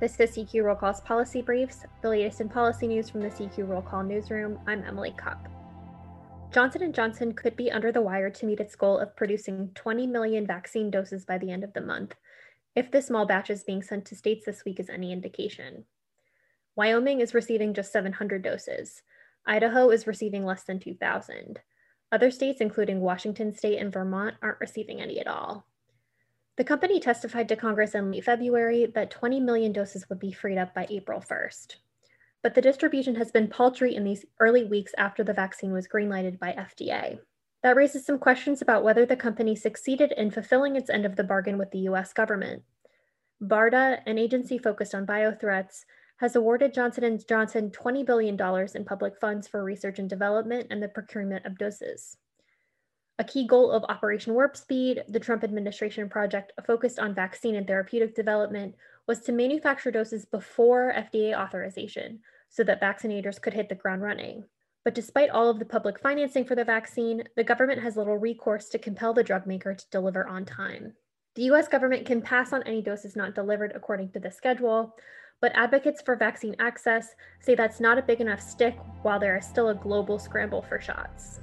This is CQ Roll Call's Policy Briefs, the latest in policy news from the CQ Roll Call newsroom. I'm Emily Kopp. Johnson & Johnson could be under the wire to meet its goal of producing 20 million vaccine doses by the end of the month, if the small batches being sent to states this week is any indication. Wyoming is receiving just 700 doses. Idaho is receiving less than 2,000. Other states, including Washington state and Vermont, aren't receiving any at all. The company testified to Congress in late February that 20 million doses would be freed up by April 1st. But the distribution has been paltry in these early weeks after the vaccine was greenlighted by FDA. That raises some questions about whether the company succeeded in fulfilling its end of the bargain with the US government. BARDA, an agency focused on biothreats, has awarded Johnson & Johnson $20 billion in public funds for research and development and the procurement of doses. A key goal of Operation Warp Speed, the Trump administration project focused on vaccine and therapeutic development, was to manufacture doses before FDA authorization so that vaccinators could hit the ground running. But despite all of the public financing for the vaccine, the government has little recourse to compel the drug maker to deliver on time. The US government can pass on any doses not delivered according to the schedule, but advocates for vaccine access say that's not a big enough stick while there is still a global scramble for shots.